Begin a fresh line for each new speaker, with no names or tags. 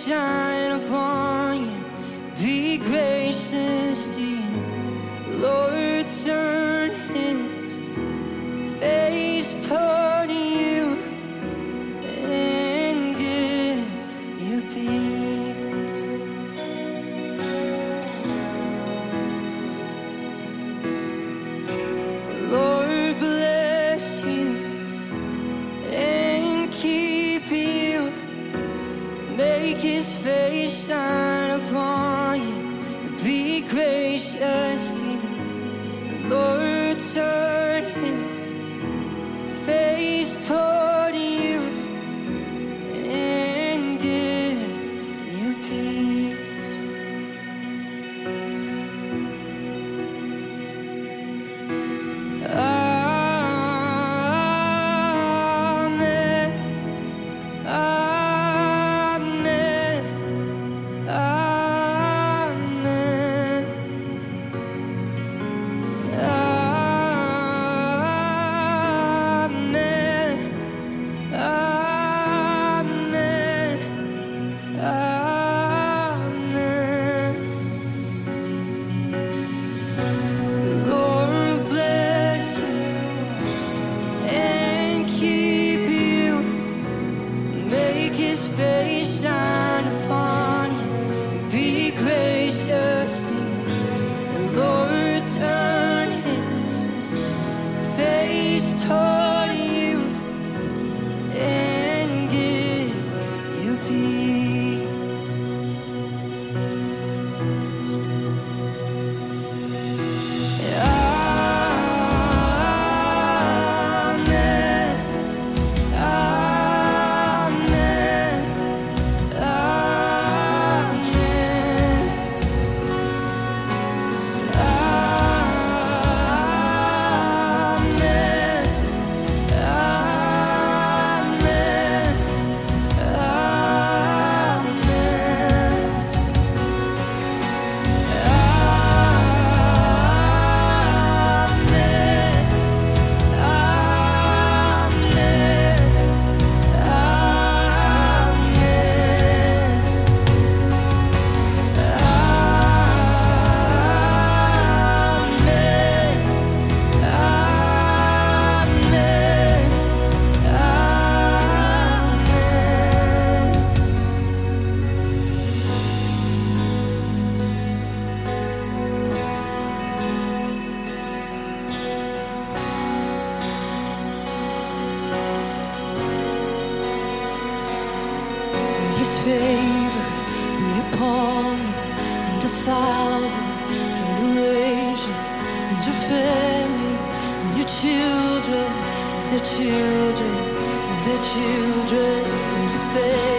sunshine favor be upon you and a thousand generations and your families and your children and their children and their children and your family.